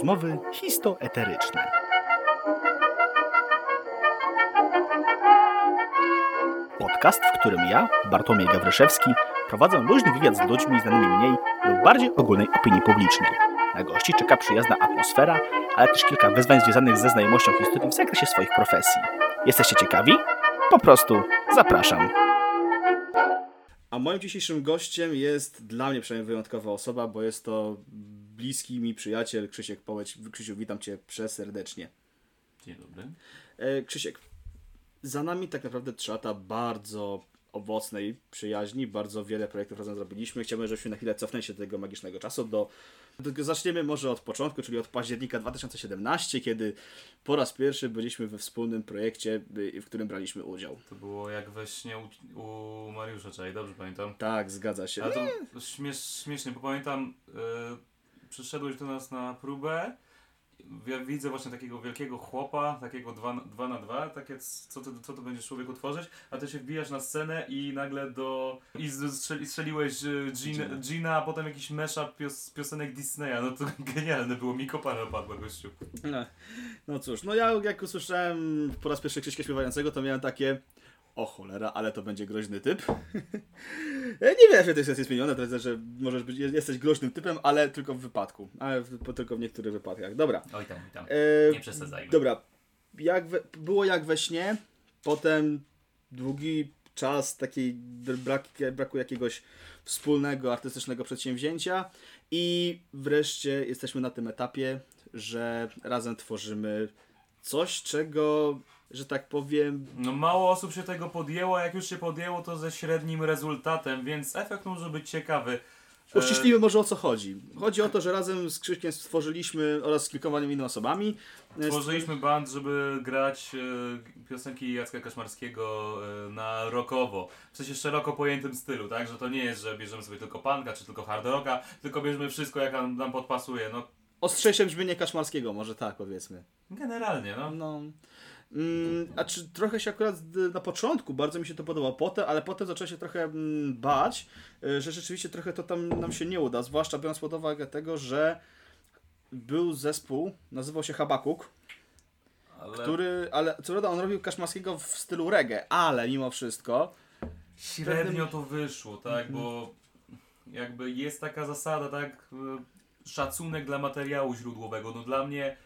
Rozmowy histoeteryczne. Podcast, w którym ja, Bartłomiej Gawryszewski, prowadzę luźny wywiad z ludźmi znanymi mniej lub bardziej ogólnej opinii publicznej. Na gości czeka przyjazna atmosfera, ale też kilka wyzwań związanych ze znajomością historii w zakresie swoich profesji. Jesteście ciekawi? Po prostu zapraszam. A moim dzisiejszym gościem jest dla mnie przynajmniej wyjątkowa osoba, bo jest to bliski mi przyjaciel Krzysiek Połeć. Krzysiu, witam Cię przeserdecznie. Dzień dobry. E, Krzysiek, za nami tak naprawdę trzy lata bardzo owocnej przyjaźni, bardzo wiele projektów razem zrobiliśmy. Chciałbym, żebyśmy na chwilę cofnęli się do tego magicznego czasu. Do, do, zaczniemy może od początku, czyli od października 2017, kiedy po raz pierwszy byliśmy we wspólnym projekcie, w którym braliśmy udział. To było jak we śnie u, u Mariusza, czyli dobrze pamiętam. Tak, zgadza się. Ale to śmiesz, śmiesznie, bo pamiętam, yy, przyszedłeś do nas na próbę. Ja widzę właśnie takiego wielkiego chłopa, takiego 2 na 2 takie co ty, co to będziesz człowieku tworzyć, a ty się wbijasz na scenę i nagle do... i strzeli, strzeliłeś Gina, Gina, a potem jakiś mashup pios, piosenek Disneya, no to genialne było, mi kopana opadła gościu. No, no cóż, no ja jak usłyszałem po raz pierwszy Krzyśka śpiewającego, to miałem takie o cholera, ale to będzie groźny typ. nie wiem, że to jest zmienione, to jest, że możesz być, jesteś groźnym typem, ale tylko w wypadku. Ale w, tylko w niektórych wypadkach. Dobra. Oj tam, oj tam. E, nie przesadzajmy. Dobra. Jak we, było jak we śnie, potem długi czas takiej brak, braku jakiegoś wspólnego artystycznego przedsięwzięcia i wreszcie jesteśmy na tym etapie, że razem tworzymy coś, czego że tak powiem. No mało osób się tego podjęło, a jak już się podjęło, to ze średnim rezultatem, więc efekt może być ciekawy. Uściślimy może o co chodzi. Chodzi o to, że razem z Krzyśkiem stworzyliśmy oraz z kilkoma innymi osobami. Stworzyliśmy band, żeby grać e, piosenki Jacka Kaszmarskiego e, na rockowo. W sensie szeroko pojętym stylu, tak? Że to nie jest, że bierzemy sobie tylko punka czy tylko hard rocka, tylko bierzemy wszystko jak nam, nam podpasuje. No. Ostrzejsze brzmienie Kaszmarskiego, może tak powiedzmy. Generalnie, no. no. Mm, a czy trochę się akurat na początku bardzo mi się to podobało, potem, ale potem zacząłem się trochę mm, bać, y, że rzeczywiście trochę to tam nam się nie uda, zwłaszcza biorąc pod uwagę tego, że był zespół, nazywał się Habakuk, ale... który, ale co prawda on robił Kaszmarskiego w stylu reggae, ale mimo wszystko średnio to wyszło, tak, mm -hmm. bo jakby jest taka zasada, tak, y, szacunek dla materiału źródłowego, no dla mnie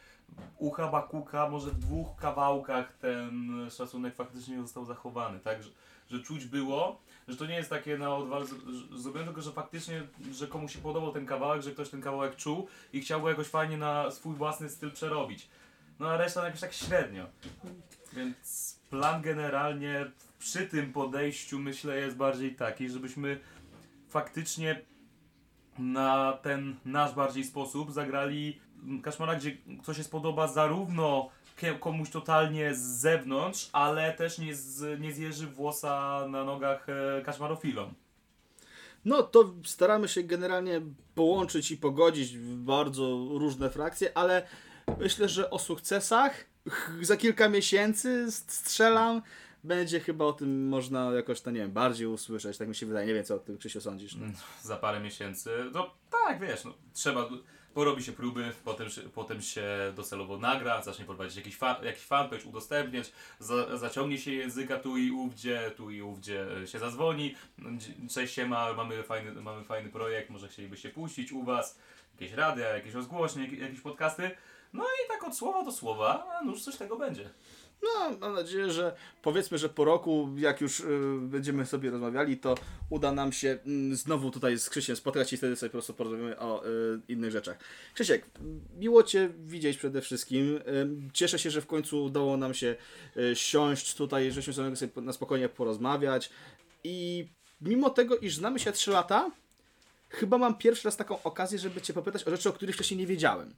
u Habakuka może w dwóch kawałkach ten szacunek faktycznie został zachowany, tak? Że, że czuć było, że to nie jest takie na odwal zrobione, tylko że faktycznie, że komuś się podobał ten kawałek, że ktoś ten kawałek czuł i chciał go jakoś fajnie na swój własny styl przerobić. No a reszta jakoś tak średnio. Więc plan generalnie przy tym podejściu myślę jest bardziej taki, żebyśmy faktycznie na ten nasz bardziej sposób zagrali Kaszmara, gdzie coś się spodoba zarówno komuś totalnie z zewnątrz, ale też nie, z, nie zjeży włosa na nogach e, kaszmarofilom. No to staramy się generalnie połączyć i pogodzić bardzo różne frakcje, ale myślę, że o sukcesach za kilka miesięcy strzelam. Będzie chyba o tym można jakoś, to nie wiem, bardziej usłyszeć, tak mi się wydaje. Nie wiem, co o tym Krzysiu sądzisz. No. Za parę miesięcy, no tak, wiesz, no, trzeba porobi się próby, potem, potem się docelowo nagra, zacznie prowadzić jakiś, fa jakiś fanpage, udostępniać, za, zaciągnie się języka tu i ówdzie, tu i ówdzie się zadzwoni. Cześć się ma, mamy fajny, mamy fajny projekt, może chcielibyście puścić u Was jakieś rady, jakieś rozgłośnie, jakieś podcasty. No i tak od słowa do słowa, a nuż coś tego będzie. No, mam nadzieję, że powiedzmy, że po roku, jak już y, będziemy sobie rozmawiali, to uda nam się y, znowu tutaj z Krzysiem spotkać i wtedy sobie po prostu porozmawiamy o y, innych rzeczach. Krzysiek, miło Cię widzieć przede wszystkim. Cieszę się, że w końcu udało nam się y, siąść tutaj, żeśmy sobie na spokojnie porozmawiać i mimo tego, iż znamy się 3 lata, chyba mam pierwszy raz taką okazję, żeby Cię popytać o rzeczy, o których wcześniej nie wiedziałem.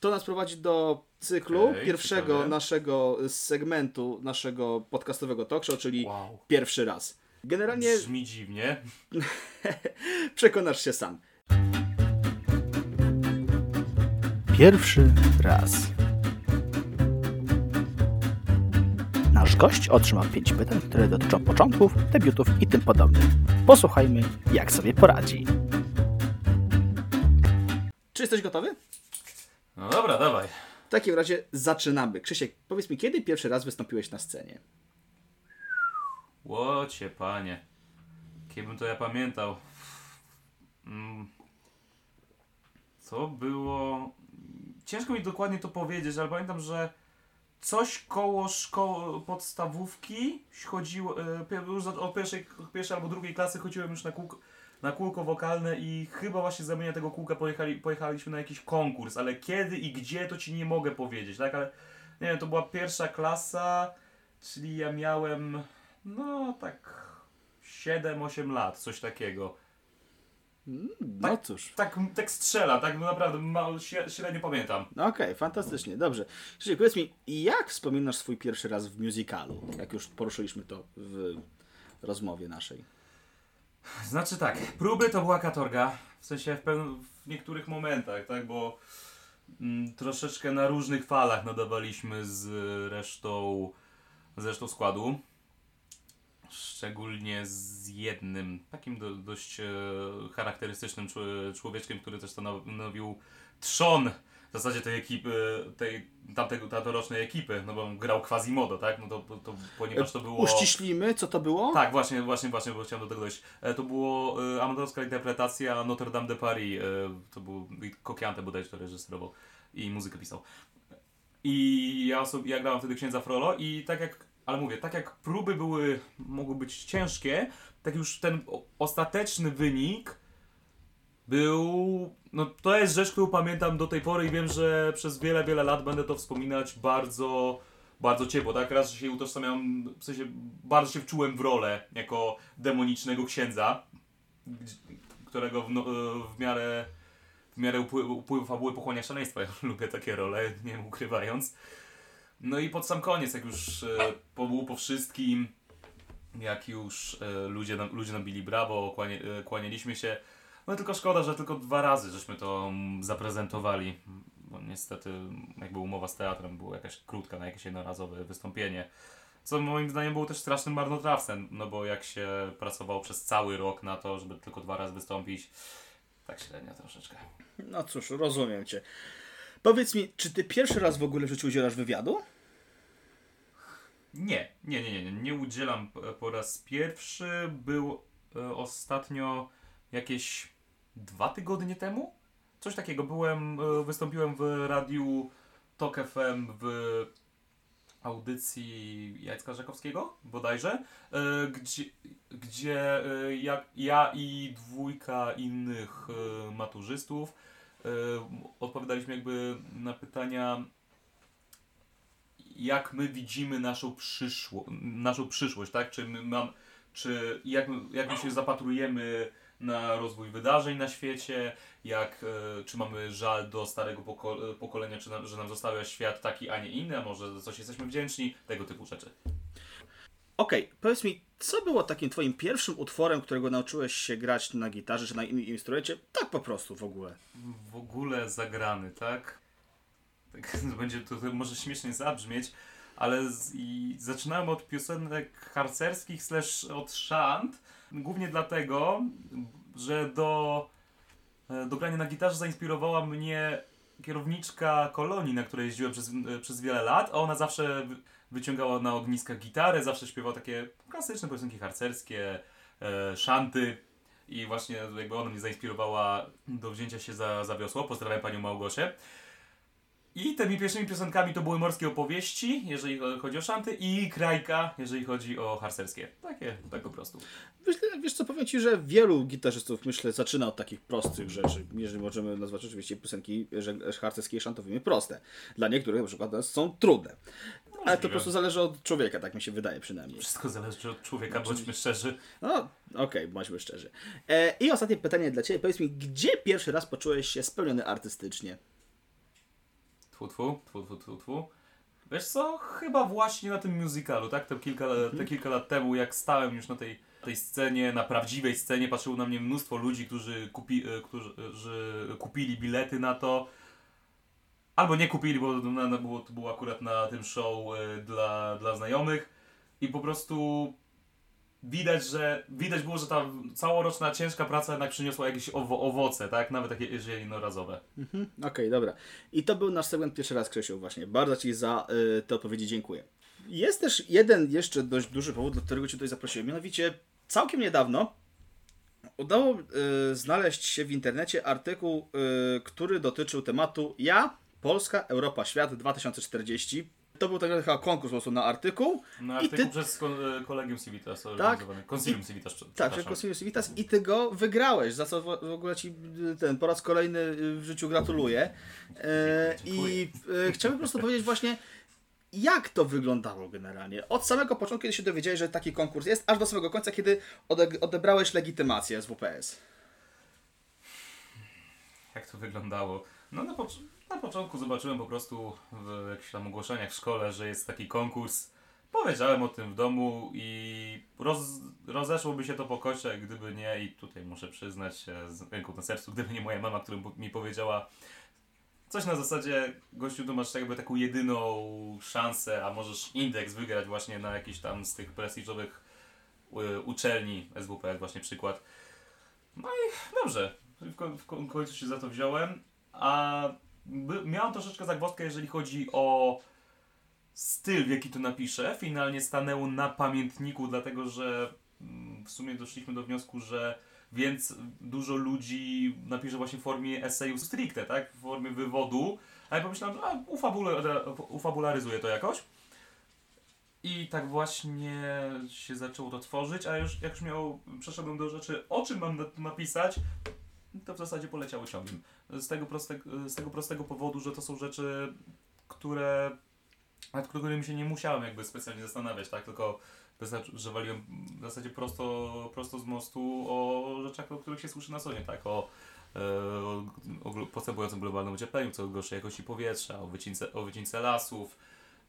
To nas prowadzi do cyklu okay, pierwszego ciekawe. naszego segmentu naszego podcastowego talk show, czyli wow. pierwszy raz. Generalnie. Brzmi dziwnie. Przekonasz się sam. Pierwszy raz. Nasz gość otrzymał pięć pytań, które dotyczą początków, debiutów i tym podobnych. Posłuchajmy, jak sobie poradzi. Czy jesteś gotowy? No dobra, dawaj. W takim razie zaczynamy. Krzysiek, powiedz mi, kiedy pierwszy raz wystąpiłeś na scenie? Łocie, panie. Kiebym to ja pamiętał. Mm. Co było... Ciężko mi dokładnie to powiedzieć, ale pamiętam, że coś koło szkoły podstawówki chodziło, e, już od pierwszej, pierwszej albo drugiej klasy chodziłem już na kółko, na kółko wokalne i chyba właśnie z zamienia tego kółka pojechali, pojechaliśmy na jakiś konkurs, ale kiedy i gdzie to ci nie mogę powiedzieć, tak, ale nie wiem, to była pierwsza klasa, czyli ja miałem no tak 7-8 lat, coś takiego. No cóż. Tak, tak strzela, tak naprawdę mało, śre- średnio pamiętam. No Okej, fantastycznie, dobrze. Krzysiek, powiedz mi, jak wspominasz swój pierwszy raz w musicalu? Jak już poruszyliśmy to w rozmowie naszej. Znaczy tak, próby to była katorga, w sensie w, pełnym, w niektórych momentach, tak, bo mm, troszeczkę na różnych falach nadawaliśmy z resztą, z resztą składu. Szczególnie z jednym takim do, dość e, charakterystycznym czł- człowieczkiem, który też stanowił trzon zasadzie tej ekipy, tej tamtego, tamtorocznej ekipy, no bo grał Quasimodo, tak? No to, to, ponieważ to było... Uściślimy, co to było? Tak, właśnie, właśnie, właśnie, bo chciałem do tego dojść. E, To było e, amatorska interpretacja Notre Dame de Paris. E, to był Kokiante bodajże to reżyserował i muzykę pisał. I ja, sobie, ja grałem wtedy księdza Frollo i tak jak, ale mówię, tak jak próby były, mogły być ciężkie, tak już ten ostateczny wynik był, no to jest rzecz, którą pamiętam do tej pory i wiem, że przez wiele, wiele lat będę to wspominać bardzo, bardzo ciepło, tak? Raz się utożsamiam, w sensie bardzo się wczułem w rolę jako demonicznego księdza, którego w, no, w miarę w miarę upływu, fabuły pochłania szaleństwa. Ja lubię takie role, nie ukrywając. No i pod sam koniec, jak już e, po, było po wszystkim, jak już e, ludzie, nam, ludzie brawo, kłanie, e, kłanialiśmy się. No tylko szkoda, że tylko dwa razy żeśmy to zaprezentowali. Bo niestety jakby umowa z teatrem była jakaś krótka na jakieś jednorazowe wystąpienie. Co moim zdaniem było też strasznym marnotrawstwem, no bo jak się pracowało przez cały rok na to, żeby tylko dwa razy wystąpić, tak średnio troszeczkę. No cóż, rozumiem cię. Powiedz mi, czy ty pierwszy raz w ogóle w życiu udzielasz wywiadu? Nie, nie, nie, nie, nie, nie udzielam po raz pierwszy. Był e, ostatnio jakieś dwa tygodnie temu? Coś takiego. Byłem, e, wystąpiłem w radiu Tok FM w audycji Jacka Żakowskiego, bodajże, e, gdzie, gdzie e, ja, ja i dwójka innych maturzystów odpowiadaliśmy jakby na pytania jak my widzimy naszą, przyszło, naszą przyszłość, tak? Czy, my mam, czy jak, jak my się zapatrujemy na rozwój wydarzeń na świecie, jak, e, czy mamy żal do starego poko- e, pokolenia, czy nam, że nam zostawia świat taki, a nie inny, a może za coś jesteśmy wdzięczni, tego typu rzeczy. Okej, powiedz mi, co było takim twoim pierwszym utworem, którego nauczyłeś się grać na gitarze czy na innym instrumencie? Tak po prostu w ogóle. w ogóle zagrany, tak? tak będzie to, to może śmiesznie zabrzmieć, ale z, zaczynałem od piosenek harcerskich slash od szant, głównie dlatego, że do, e, do grania na gitarze zainspirowała mnie kierowniczka kolonii, na której jeździłem przez, e, przez wiele lat, ona zawsze wy- wyciągała na ogniskach gitarę, zawsze śpiewała takie klasyczne piosenki harcerskie, e, szanty. I właśnie jakby ona mnie zainspirowała do wzięcia się za, za wiosło. Pozdrawiam panią Małgosię. I tymi pierwszymi piosenkami to były morskie opowieści, jeżeli chodzi o szanty, i krajka, jeżeli chodzi o harcerskie. Takie, tak po prostu. Wiesz, wiesz co, powiem Ci, że wielu gitarzystów, myślę, zaczyna od takich prostych rzeczy. Jeżeli możemy nazwać oczywiście piosenki harcerskie i szantowymi proste. Dla niektórych na przykład są trudne. Ale to po Możliwe. prostu zależy od człowieka, tak mi się wydaje przynajmniej. Wszystko zależy od człowieka, bądźmy szczerzy. No, okej, bądźmy szczerzy. E, I ostatnie pytanie dla Ciebie. Powiedz mi, gdzie pierwszy raz poczułeś się spełniony artystycznie? Tfu, tfu, tfu, tfu, tfu, tfu. Wiesz co? Chyba właśnie na tym musicalu, tak? Te kilka, te kilka lat temu, jak stałem już na tej, tej scenie, na prawdziwej scenie, patrzyło na mnie mnóstwo ludzi, którzy, kupi, e, którzy że kupili bilety na to. Albo nie kupili, bo na, na, było, to było akurat na tym show e, dla, dla znajomych. I po prostu widać, że widać było, że ta całoroczna ciężka praca jednak przyniosła jakieś owo owoce, tak? Nawet takie jeżeli jednorazowe. Mhm. Okej, dobra. I to był nasz segment pierwszy raz, Krzysiu, właśnie. Bardzo Ci za y, te odpowiedzi dziękuję. Jest też jeden jeszcze dość duży powód, dla którego Cię tutaj zaprosiłem. Mianowicie całkiem niedawno udało y, znaleźć się w internecie artykuł, y, który dotyczył tematu Ja, Polska, Europa, Świat 2040. To był tak naprawdę konkurs po prostu na artykuł. Na I artykuł ty- przez ko- Kolegium Civitas organizowany. Concilium Civitas, Tak, przepraszam. że Consiglium Civitas i ty go wygrałeś, za co w ogóle ci y, ten po raz kolejny y, w życiu gratuluję. E, I e, chciałbym po prostu powiedzieć właśnie, jak to wyglądało generalnie. Od samego początku, kiedy się dowiedziałeś, że taki konkurs jest, aż do samego końca, kiedy ode- odebrałeś legitymację z WPS. Jak to wyglądało? No na, pocz- na początku zobaczyłem po prostu w jakichś tam ogłoszeniach w szkole, że jest taki konkurs. Powiedziałem o tym w domu i roz, rozeszłoby się to po kościach, gdyby nie, i tutaj muszę przyznać się z ręką na sercu, gdyby nie moja mama, która mi powiedziała coś na zasadzie, gościu, tu masz jakby taką jedyną szansę, a możesz indeks wygrać właśnie na jakiś tam z tych prestiżowych y, uczelni, SWPS właśnie przykład. No i dobrze, w, ko- w ko- końcu się za to wziąłem, a miałem troszeczkę zagwozdkę, jeżeli chodzi o styl, w jaki to napiszę. Finalnie stanęło na pamiętniku, dlatego że mm, w sumie doszliśmy do wniosku, że więc dużo ludzi napisze właśnie w formie eseju stricte, tak? W formie wywodu. A ja pomyślałem, a ufabula- ufabularyzuję to jakoś. I tak właśnie się zaczęło to tworzyć, a już jak już miał, przeszedłem do rzeczy, o czym mam napisać, to w zasadzie poleciało ciągiem. Z tego, proste, z tego prostego powodu, że to są rzeczy, które nad którymi się nie musiałem jakby specjalnie zastanawiać, tak? Tylko wystarczy, że waliłem w zasadzie prosto, prosto z mostu o rzeczach, o których się słyszy na co tak? O, e, o, o postępującym globalnym ociepleniu, co gorszej jakości powietrza, o wycince, o wycince lasów,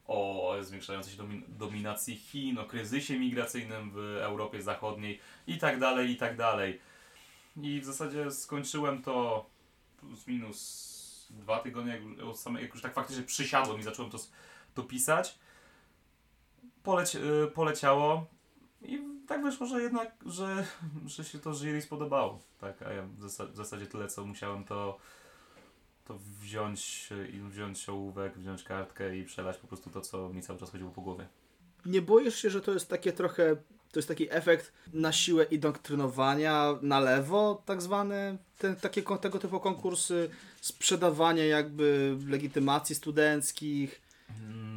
o zwiększającej się domin- dominacji Chin, o kryzysie migracyjnym w Europie Zachodniej i tak dalej, i tak dalej. I w zasadzie skończyłem to plus minus dwa tygodnie, jak, jak już tak faktycznie przysiadłem i zacząłem to, to pisać. Poleć, y, poleciało i tak wyszło, że jednak, że, że się to jury spodobało. Tak, a ja w, zasa- w zasadzie tyle, co musiałem to, to wziąć i wziąć ołówek, wziąć kartkę i przelać po prostu to, co mi cały czas chodziło po głowie. Nie boisz się, że to jest takie trochę, to jest taki efekt na siłę indoktrynowania na lewo, tak zwane, ten, takie, tego typu konkursy, sprzedawanie jakby legitymacji studenckich.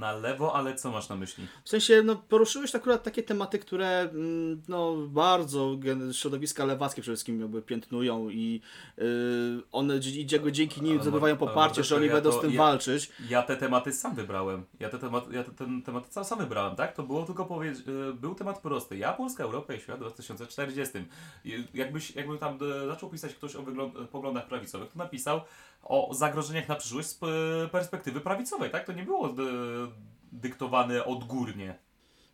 Na lewo, ale co masz na myśli? W sensie, no, poruszyłeś akurat takie tematy, które mm, no, bardzo środowiska lewackie przede wszystkim jakby piętnują i yy, one dzi- dzi- dzięki nim zdobywają poparcie, że oni ja będą to- z tym ja- walczyć. Ja te tematy sam wybrałem. Ja te tematy, ja te, ten temat sam, sam wybrałem, tak? To było tylko powiedzieć, y, był temat prosty. Ja, Polska, Europa i świat w 2040. I Jakbyś, jakby tam y, zaczął pisać ktoś o poglądach prawicowych, to napisał o zagrożeniach na przyszłość z p- perspektywy prawicowej, tak? To nie było y, dyktowane odgórnie.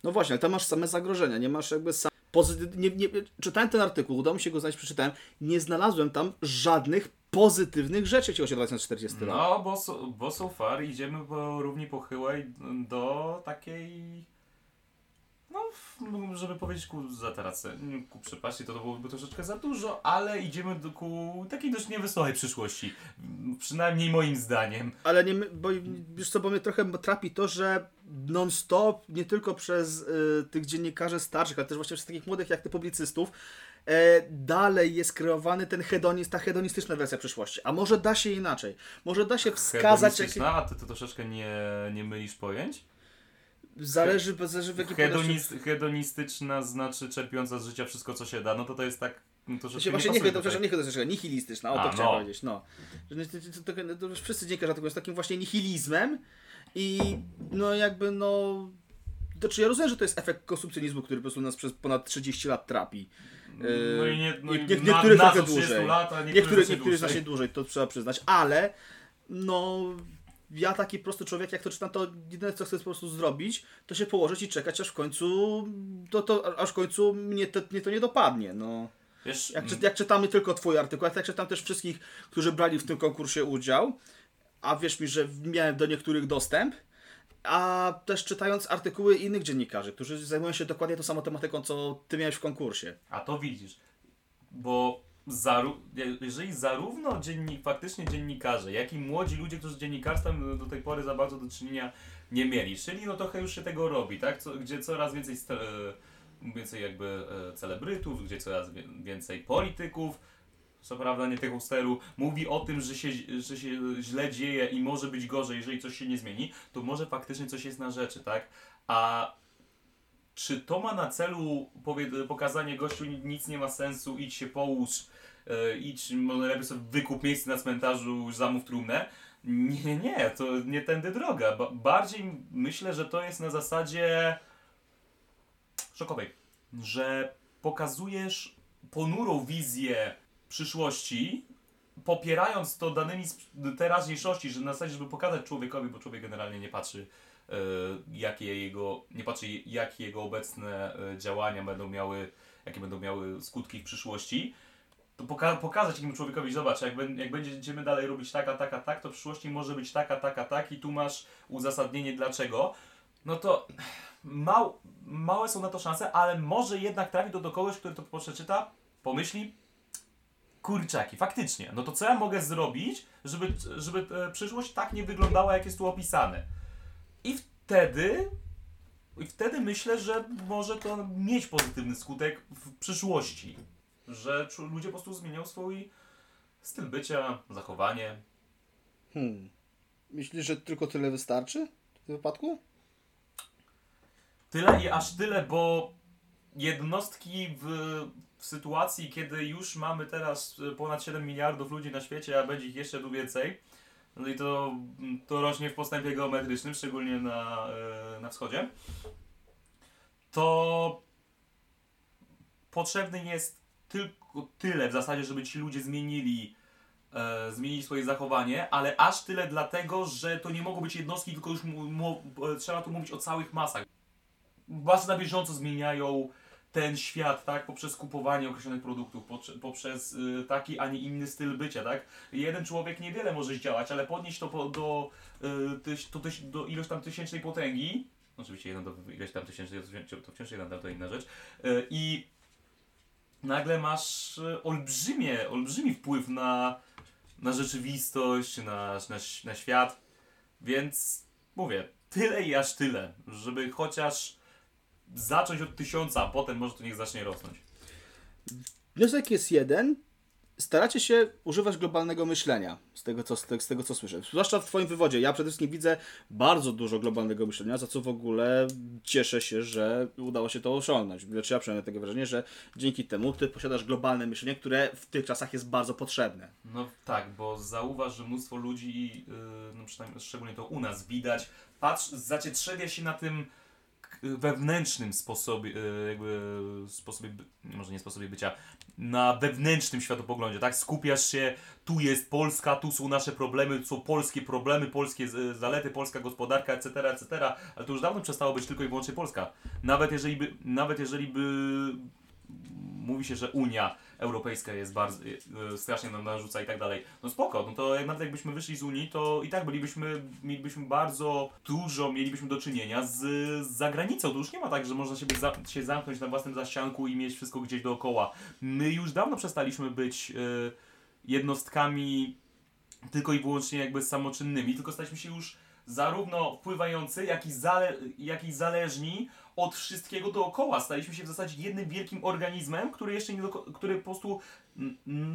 No właśnie, ale tam masz same zagrożenia, nie masz jakby sam... Pozy... Nie, nie, czytałem ten artykuł, udało mi się go znaleźć, przeczytałem, nie znalazłem tam żadnych pozytywnych rzeczy, jeśli chodzi o 2040 rok. No, bo, so, bo so far idziemy po równi pochyłej do takiej. No, żeby powiedzieć ku zatarace, nie, ku przepaści, to, to byłoby troszeczkę za dużo, ale idziemy do, ku takiej dość niewysokiej przyszłości. M, Przynajmniej moim zdaniem. Ale nie, bo wiesz co, bo mnie trochę trapi to, że non-stop, nie tylko przez y, tych dziennikarzy starszych, ale też właśnie przez takich młodych jak ty publicystów, e, dalej jest kreowany ten hedonizm, ta hedonistyczna wersja przyszłości. A może da się inaczej? Może da się wskazać. Hedonistyczna, a ty, ty troszeczkę nie, nie mylisz pojęć? Zależy, zależy w jakim Hedonist, hedonistyczna znaczy czerpiąca z życia wszystko, co się da, no to to jest tak no, To się właśnie nie nie, przepraszam, nie hedonistyczna, nihilistyczna, o A, to chciałem no. powiedzieć, no. Że to, to, to, to, wszyscy dziennikarze atakują z takim właśnie nihilizmem i no jakby no... To czy ja rozumiem, że to jest efekt konsumpcjonizmu, który po prostu nas przez ponad 30 lat trapi. No i, nie, no Nie- nie- niektórych na trochę co 30 dłużej. Lat, a niektórych, Niektórych, niektórych znacznie dłużej, to trzeba przyznać, ale no ja taki prosty człowiek, jak to czytam, to jedyne co chcę po prostu zrobić, to się położyć i czekać, aż w końcu to, to aż w końcu mnie to, mnie to nie dopadnie, no. Wiesz, Jak, czy, jak czytamy tylko twój artykuł, jak czytam też wszystkich, którzy brali w tym konkursie udział, a wierz mi, że miałem do niektórych dostęp, a też czytając artykuły innych dziennikarzy, którzy zajmują się dokładnie tą samą tematyką, co ty miałeś w konkursie. A to widzisz, bo zaru- jeżeli zarówno faktycznie dziennikarze, jak i młodzi ludzie, którzy z dziennikarstwem do tej pory za bardzo do czynienia nie mieli, czyli no trochę już się tego robi, tak? Co, gdzie coraz więcej, e, więcej jakby e, celebrytów, gdzie coraz więcej polityków, co prawda nie tych sterów, mówi o tym, że się, że się źle dzieje i może być gorzej, jeżeli coś się nie zmieni, to może faktycznie coś jest na rzeczy, tak? A czy to ma na celu pokazanie gościu nic nie ma sensu, idź się połóż, idź, może lepiej sobie wykup miejsce na cmentarzu, zamów trumnę? Nie, nie, to nie tędy droga. Ba- bardziej myślę, że to jest na zasadzie szokowej, że pokazujesz ponurą wizję przyszłości, popierając to danymi teraźniejszości, że na zasadzie, żeby pokazać człowiekowi, bo człowiek generalnie nie patrzy, e, jakie jego, nie patrzy, jakie jego obecne e, działania będą miały, jakie będą miały skutki w przyszłości, poka pokazać takiemu człowiekowi, zobacz, jak, jak będziemy dalej robić tak, a tak, a tak, to w przyszłości może być tak, a tak, a tak i tu masz uzasadnienie dlaczego, no to mał, małe są na to szanse, ale może jednak trafi to do kogoś, który to przeczyta, pomyśli, kurczaki, faktycznie, no to co ja mogę zrobić, żeby, żeby e, przyszłość tak nie wyglądała, jak jest tu opisane. I wtedy, i wtedy myślę, że może to mieć pozytywny skutek w przyszłości. Że ludzie po prostu zmienią swój styl bycia, zachowanie. Hmm. Myślisz, że tylko tyle wystarczy w tym wypadku? Tyle i aż tyle, bo jednostki w, w sytuacji, kiedy już mamy teraz e, ponad 7 miliardów ludzi na świecie, a będzie ich jeszcze tu więcej, no i to, to rośnie w postępie geometrycznym, szczególnie na, e, na wschodzie, to potrzebny jest tylko tyle w zasadzie, żeby ci ludzie zmienili e, zmienili swoje zachowanie, ale aż tyle dlatego, że to nie mogą być jednostki, tylko już e, trzeba tu mówić o całych masach. Bardzo na bieżąco zmieniają ten świat, tak, poprzez kupowanie określonych produktów, poprze- poprzez y, taki, a nie inny styl bycia, tak. Jeden człowiek niewiele może zdziałać, ale podnieść to do, y, tyś, do ilość tam tysięcznej potęgi, oczywiście jeden do ileś tam tysięcznej, to wciąż- jeden, to inna rzecz, i nagle masz y, olbrzymie, olbrzymi wpływ na, na rzeczywistość, na, na, na świat, więc mówię, tyle i aż tyle, żeby chociaż zacząć od tysiąca, a potem może to niech zacznie rosnąć. Wniosek jest jeden. Staracie się używać globalnego myślenia, z tego, co, z, te, z tego co słyszę. Zwłaszcza w Twoim wywodzie. Ja przede wszystkim widzę bardzo dużo globalnego myślenia, za co w ogóle cieszę się, że udało się to osiągnąć. Znaczy ja przynajmniej takie wrażenie, że dzięki temu Ty posiadasz globalne myślenie, które w tych czasach jest bardzo potrzebne. No tak, bo zauważ, że mnóstwo ludzi, yy, no przynajmniej szczególnie to u nas widać, patrz, zacietrzewia się na tym wewnętrznym sposobie, yy, jakby sposobie, może nie sposobie bycia, na wewnętrznym światopoglądzie, tak? Skupiasz się, tu jest Polska, tu są nasze problemy, tu są polskie problemy, polskie zalety, polska gospodarka, etc., etc., ale to już dawno przestało być tylko i wyłącznie Polska. Nawet jeżeli by, nawet jeżeli by mówi się, że Unia Europejska jest bardzo, e, strasznie nam narzuca i tak dalej. No spoko, no to nawet jakbyśmy wyszli z Unii, to i tak bylibyśmy, mielibyśmy bardzo dużo, mielibyśmy do czynienia z, z zagranicą. To już nie ma tak, że można się, za, się zamknąć na własnym zaścianku i mieć wszystko gdzieś dookoła. My już dawno przestaliśmy być e, jednostkami tylko i wyłącznie jakby samoczynnymi, tylko staliśmy się już zarówno wpływający, jak i, zale, jak i zależni od wszystkiego dookoła. Staliśmy się w zasadzie jednym wielkim organizmem, który jeszcze nie, który po prostu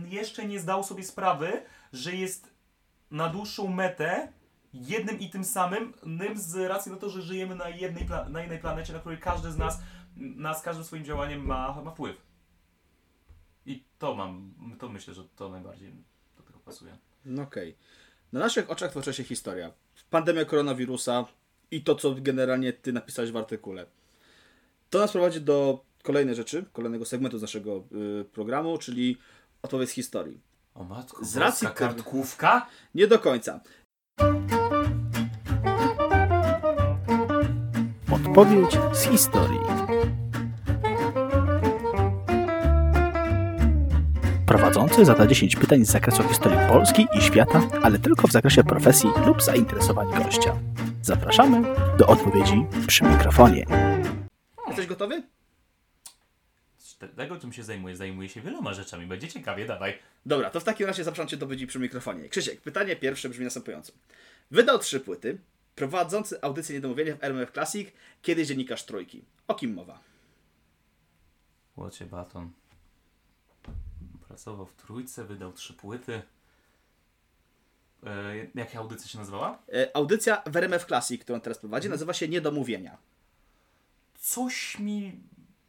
jeszcze nie zdał sobie sprawy, że jest na dłuższą metę jednym i tym samym, z racji na to, że żyjemy na jednej, na jednej planecie, na której każdy z nas, nas każdym swoim działaniem ma, ma wpływ. I to mam, to myślę, że to najbardziej do tego pasuje. No okej. Na naszych oczach toczy się historia. Pandemia koronawirusa i to, co generalnie Ty napisałeś w artykule. To nas prowadzi do kolejnej rzeczy, kolejnego segmentu z naszego y, programu, czyli odpowiedź z historii. O matko, Z racji kartkówka? Nie do końca. Odpowiedź z historii. Prowadzący zada 10 pytań z zakresu historii Polski i świata, ale tylko w zakresie profesji lub zainteresowań gościa. Zapraszamy do odpowiedzi przy mikrofonie. Jesteś gotowy? Z Tego, czym się zajmuję, zajmuję się wieloma rzeczami. Będzie ciekawie, dawaj. Dobra, to w takim razie zapraszam Cię do odpowiedzi przy mikrofonie. Krzysiek, pytanie pierwsze brzmi następująco. Wydał trzy płyty, prowadzący audycję Niedomówienia w RMF Classic, kiedyś dziennikarz Trójki. O kim mowa? Łocie Baton. Pracował w trójce, wydał trzy płyty. E, jaka audycja się nazywała? E, audycja w RMF Classic, którą teraz prowadzi, nazywa się Niedomówienia. Coś mi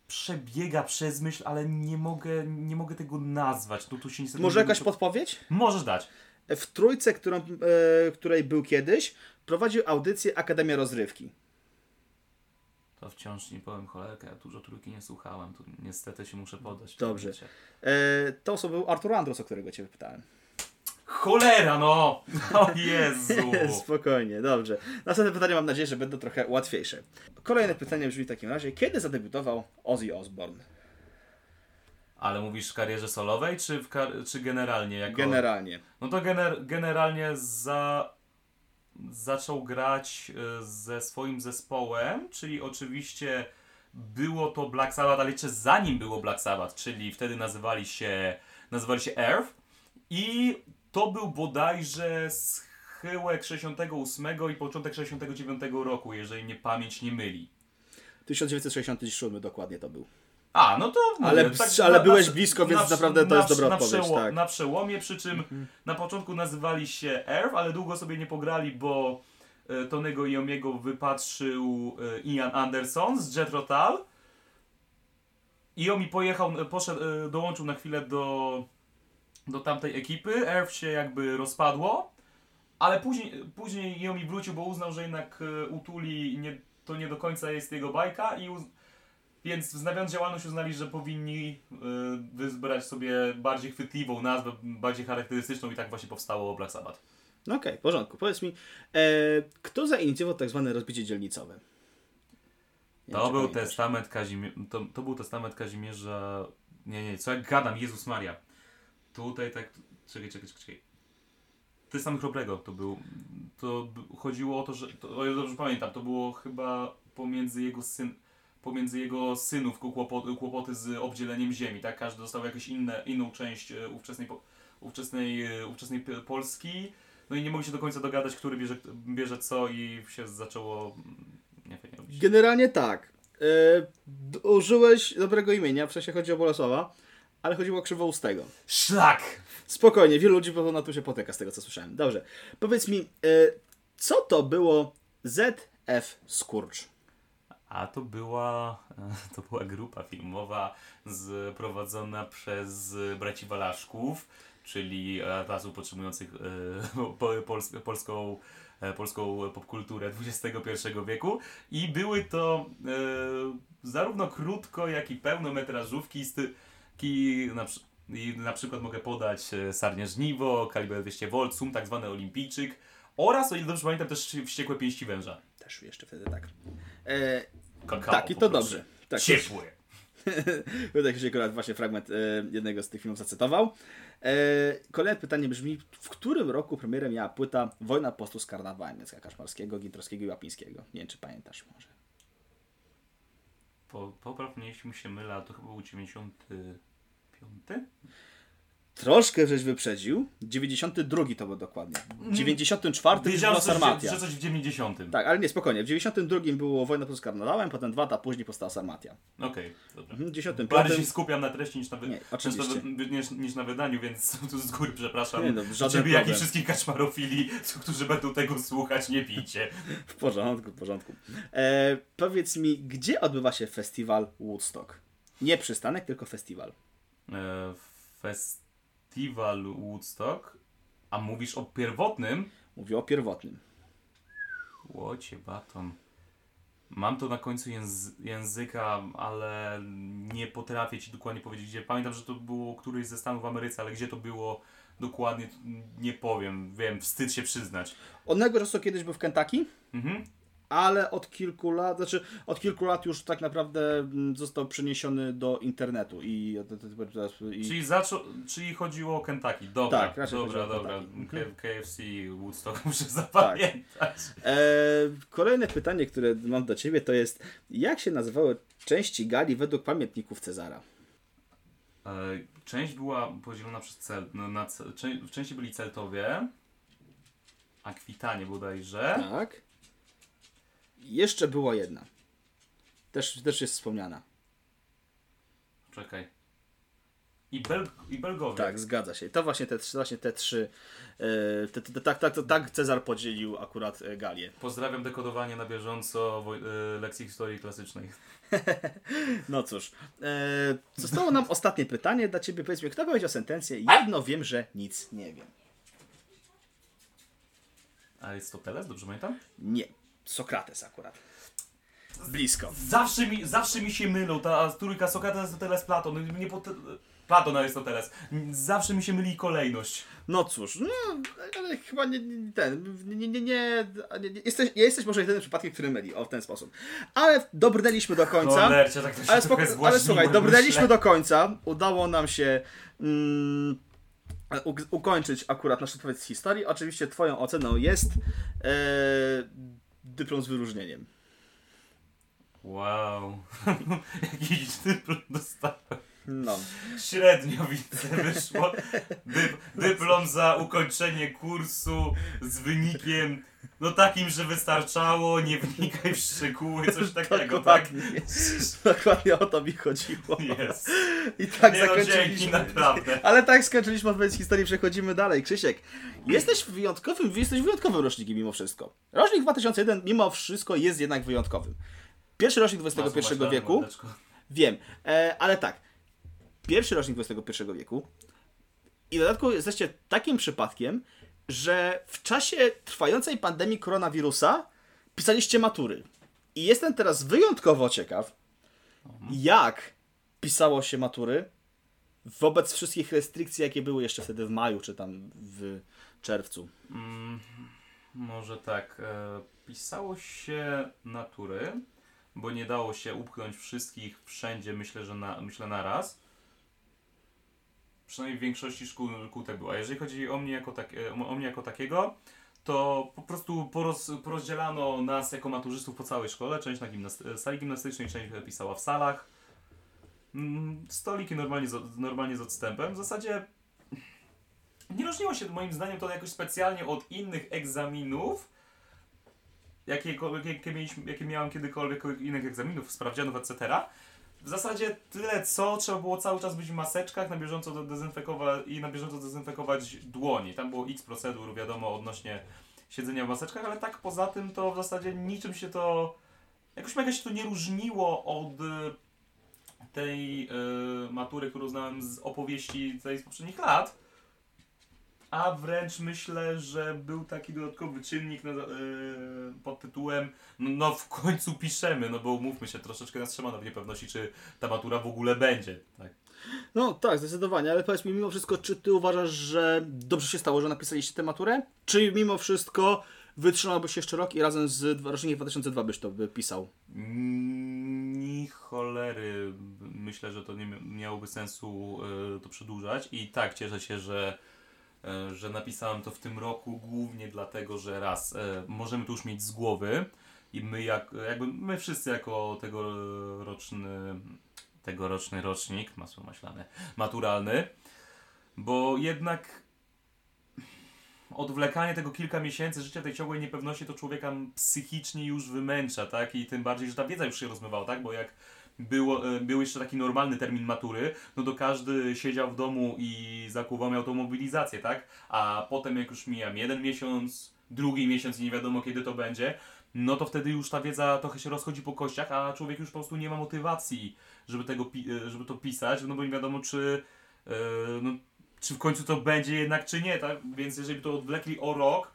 przebiega przez myśl, ale nie mogę, nie mogę tego nazwać. Tu, tu się niestety Może jakaś podpowiedź? Możesz dać. W Trójce, którą, e, której był kiedyś, prowadził audycję Akademia Rozrywki. To wciąż nie powiem cholerkę, ja dużo trójki nie słuchałem, tu niestety się muszę podać. Dobrze. E, to osobą był Artur Andrus, o którego Cię wypytałem. Cholera no! O Jezu! Spokojnie, dobrze. Następne pytanie mam nadzieję, że będą trochę łatwiejsze. Kolejne pytanie brzmi w takim razie. Kiedy zadebiutował Ozzy Osbourne? Ale mówisz w karierze solowej, czy, w kar- czy generalnie? Jako... Generalnie. No to gener- generalnie za... zaczął grać y, ze swoim zespołem, czyli oczywiście było to Black Sabbath, ale jeszcze zanim było Black Sabbath, czyli wtedy nazywali się, nazywali się Earth i to był bodajże schyłek 68 i początek 69 roku, jeżeli mnie pamięć nie myli. 1967 dokładnie to był. A, no to Ale- ale byłeś blisko, więc naprawdę to jest dobra na odpowiedź, przeło- tak. Na przełomie, przy czym na początku nazywali się Earth, ale długo sobie nie pograli, bo e, Tonego Iommiego wypatrzył e, Ian Anderson z Jet Rotal. Iomi pojechał, e, poszedł, e, dołączył na chwilę do, do tamtej ekipy. Earth się jakby rozpadło, ale później, później Iomi wrócił, bo uznał, że jednak e, utuli nie, to nie do końca jest jego bajka i uz, więc wznawiając działalność uznali, że powinni y, wybrać sobie bardziej chwytliwą nazwę, bardziej charakterystyczną i tak właśnie powstało Black Sabbath. Okej, w porządku. Powiedz mi, e, kto zainicjował tak zwane rozbicie dzielnicowe? Nie To był testament Kazimierza, to, to był testament Kazimierza, nie, nie, co jak gadam, Jezus Maria. Tutaj tak, czekaj, czekaj, czekaj, czekaj. Testament Chrobrego to był, to chodziło o to, że, to, o ile dobrze pamiętam, to było chyba pomiędzy jego syn, pomiędzy jego synów kłopoty, kłopoty z obdzieleniem ziemi, tak? Każdy dostał jakąś inne, inną część e, ówczesnej, ówczesnej, e, ówczesnej Polski. No i nie mogli się do końca dogadać, który bierze, bierze co i się zaczęło, mm, nie wiem, robić. Generalnie tak. E, użyłeś dobrego imienia, w sensie chodzi o Bolesława, ale chodziło o krzywoustego. Szlak! Spokojnie, wielu ludzi po na tu się potyka z tego, co słyszałem. Dobrze. Powiedz mi, e, co to było ZF Skurcz? A to była, to była grupa filmowa z, prowadzona przez braci Walaszków, czyli e, razu podtrzymujących e, po, pols, polską, e, polską popkulturę XXI wieku. I były to e, zarówno krótko, jak i pełnometrażówki. z ty- na, i na przykład mogę podać e, Sarnie Żniwo, Kaliber 200 V, Sum, tak zwany Olimpijczyk oraz, o ile dobrze pamiętam, też Wściekłe Pięści Węża. Też jeszcze wtedy tak. E, Kakao, tak, i to dobrze. Tak, Ciepłe. Tutaj się akurat właśnie fragment e, jednego z tych filmów zacytował. E, kolejne pytanie brzmi, w którym roku premierę miała płyta Wojna postu z karnawałem Jacka Kaszmarskiego, Gintrowskiego i Łapińskiego? Nie wiem, czy pamiętasz może. Po, popraw mnie, jeśli mi się mylę, to chyba był 95? Troszkę żeś wyprzedził. 92 to był dokładnie. W 94 już była Wiedziałem, że coś, Sarmatia. że coś w 90. Tak, ale nie, spokojnie. W 92 było Wojna z karnawałem, potem dwa lata później powstała Sarmatia. Okej, dobra. Mhm, W 95 Bardziej się skupiam na treści niż na, wy... Nie, niż, oczywiście. wy- niż, niż na wydaniu, więc tu z góry przepraszam. Nie no, żaden Ciebie, jak i problem. wszystkich kaczmarofili, którzy będą tego słuchać, nie pijcie. W porządku, w porządku. E, powiedz mi, gdzie odbywa się festiwal Woodstock? Nie przystanek, tylko festiwal. E, festiwal Woodstock, a mówisz o pierwotnym? Mówię o pierwotnym. Łocie baton. Mam to na końcu jęz języka, ale nie potrafię ci dokładnie powiedzieć gdzie. Pamiętam, że to było któryś ze Stanów w Ameryce, ale gdzie to było dokładnie, nie powiem. Wiem, wstyd się przyznać. Onego czasu kiedyś był w Kentucky, Mhm. Ale od kilku lat, znaczy od kilku lat już tak naprawdę mm, został przeniesiony do internetu i, i Czyli, zaczą, czyli chodziło o Kentucky. Dobra, Tak, raczej dobra, dobra. Kentucky. KFC Woodstock muszę zapamiętać. e, kolejne pytanie, które mam do ciebie to jest, jak się nazywały części gali według pamiętników Cezara? E, Część była podzielona przez cel, no, na, części byli Celtowie, Akwitanie bodajże. Tak. Jeszcze była jedna. Też, też jest wspomniana. Czekaj. I, Bel, I Belgowie. Tak, zgadza się. To właśnie te, właśnie te trzy. e, te, te, tak, tak, to, tak Cezar podzielił akurat e, Galię. Pozdrawiam dekodowanie na bieżąco e, lekcji historii klasycznej. No cóż. E, zostało nam ostatnie pytanie dla ciebie. Powiedz mi, kto powiedział sentencję? Jedno wiem, że nic nie wiem. A jest to Teles, dobrze pamiętam? Nie. Sokrates akurat. Blisko. Zawsze mi, zawsze mi się mylą, ta trójka Sokrates, Arystoteles, Platon. Nie pot... Platon, Arystoteles. Zawsze mi się myli kolejność. No cóż, no, ale chyba nie, nie ten, nie, nie, nie, nie, nie jesteś, jesteś może jedynym przypadkiem, który myli, o w ten sposób. Ale dobrnęliśmy do końca. Cholercie, tak to się Ale, spoko- ale słuchaj, dobrnęliśmy do końca. Udało nam się mm, ukończyć akurat nasz odpowiedź z historii. Oczywiście twoją oceną jest e, dyplom z wyróżnieniem. Wow. Jakiś dyplom dostałem. No. Średnio widzę wyszło. Dy, dyplom za ukończenie kursu z wynikiem no takim, że wystarczało, nie wnikaj w szczegóły, coś takiego, tak? Dokładnie. Dokładnie o to mi chodziło. Jest. I tak Nie no, dzięki, zakończyliśmy. naprawdę. Ale tak skończyliśmy odpowiedź historii, przechodzimy dalej. Krzysiek, jesteś wyjątkowym, jesteś wyjątkowym rocznikiem mimo wszystko. Rocznik 2001 mimo wszystko jest jednak wyjątkowym. Pierwszy rocznik XXI Masło wieku, mordeczko. wiem, e, ale tak, pierwszy rocznik XXI wieku i w dodatku jesteście takim przypadkiem, że w czasie trwającej pandemii koronawirusa pisaliście matury. I jestem teraz wyjątkowo ciekaw, jak pisało się matury wobec wszystkich restrykcji, jakie były jeszcze wtedy w maju, czy tam w czerwcu. Mm, może tak. E, pisało się natury, bo nie dało się upchnąć wszystkich wszędzie, myślę, że na, myślę naraz. Przynajmniej w większości szkół, szkół tak było. A jeżeli chodzi o mnie jako, tak, e, o mnie jako takiego, to po prostu poroz, porozdzielano nas jako maturzystów po całej szkole. Część na gimnasty- sali gimnastycznej, część pisała w salach. Mm, Stoliki normalnie z, normalnie z odstępem. W zasadzie nie różniło się moim zdaniem to jakoś specjalnie od innych egzaminów, jakiekolwiek, jakie, mieliśmy, jakie miałem kiedykolwiek innych egzaminów, sprawdzianów, etc. W zasadzie tyle co, trzeba było cały czas być w maseczkach, na bieżąco de- dezynfekować i na bieżąco dezynfekować dłoni. Tam było x procedur, wiadomo, odnośnie siedzenia w maseczkach, ale tak poza tym to w zasadzie niczym się to, jakoś mega się to nie różniło od y, tej y, matury, którą znałem z opowieści z poprzednich lat. A wręcz myślę, że był taki dodatkowy czynnik yy, pod tytułem no, no w końcu piszemy, no bo mówmy się, troszeczkę nas trzyma na niepewności, czy ta matura w ogóle będzie. Tak. No tak, zdecydowanie, ale powiedz mi mimo wszystko, czy ty uważasz, że dobrze się stało, że napisaliście tę maturę? Czy mimo wszystko wytrzymałbyś jeszcze rok i razem z rocznikiem 2002 byś to wypisał? Mm, Ni cholery. Myślę, że to nie mia- miałoby sensu e, to przedłużać. I tak cieszę się, że, że napisałem to w tym roku, głównie dlatego, że raz, e, możemy to już mieć z głowy i my jak, jakby my wszyscy jako tegoroczny, tegoroczny rocznik, masło maślane, maturalny, bo jednak odwlekanie tego kilka miesięcy życia tej ciągłej niepewności to człowieka psychicznie już wymęcza, tak? I tym bardziej, że ta wiedza już się rozmywała, tak? Bo jak było, e, był jeszcze taki normalny termin matury, no to każdy siedział w domu i zakuwał miał tą mobilizację, tak? A potem jak już mija jeden miesiąc, drugi miesiąc i nie wiadomo kiedy to będzie, no to wtedy już ta wiedza trochę się rozchodzi po kościach, a człowiek już po prostu nie ma motywacji, żeby, tego, e, żeby to pisać, no bo nie wiadomo czy, e, no, czy w końcu to będzie jednak, czy nie, tak? Więc jeżeli to odwlekli o rok,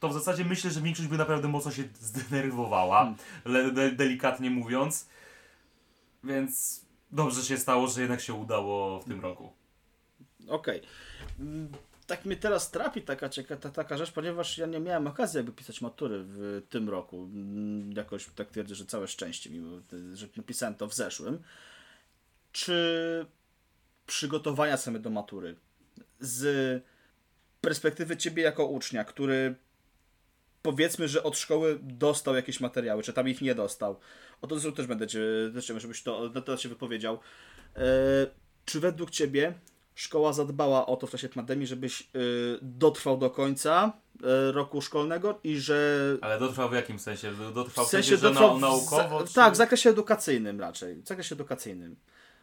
to w zasadzie myślę, że większość by naprawdę mocno się zdenerwowała, de, delikatnie mówiąc. Więc dobrze się stało, że jednak się udało w tym roku. Okej. Mm, tak mnie teraz trapi taka, ta, taka rzecz, ponieważ ja nie miałem okazji jakby pisać matury w tym roku. Jakoś tak twierdzę, że całe szczęście, mimo że napisałem to w zeszłym. Czy przygotowania same do matury z perspektywy ciebie jako ucznia, który powiedzmy, że od szkoły dostał jakieś materiały, czy tam ich nie dostał. O to też będę cię, też chciałbym, żebyś to, na to się wypowiedział. E, czy według ciebie szkoła zadbała o to w czasie pandemii, żebyś e, dotrwał do końca e, roku szkolnego i że Ale dotrwał w jakim sensie? Dotrwał w w sensie dotrwał na, naukowo? czy... Tak, w zakresie edukacyjnym raczej. W zakresie edukacyjnym.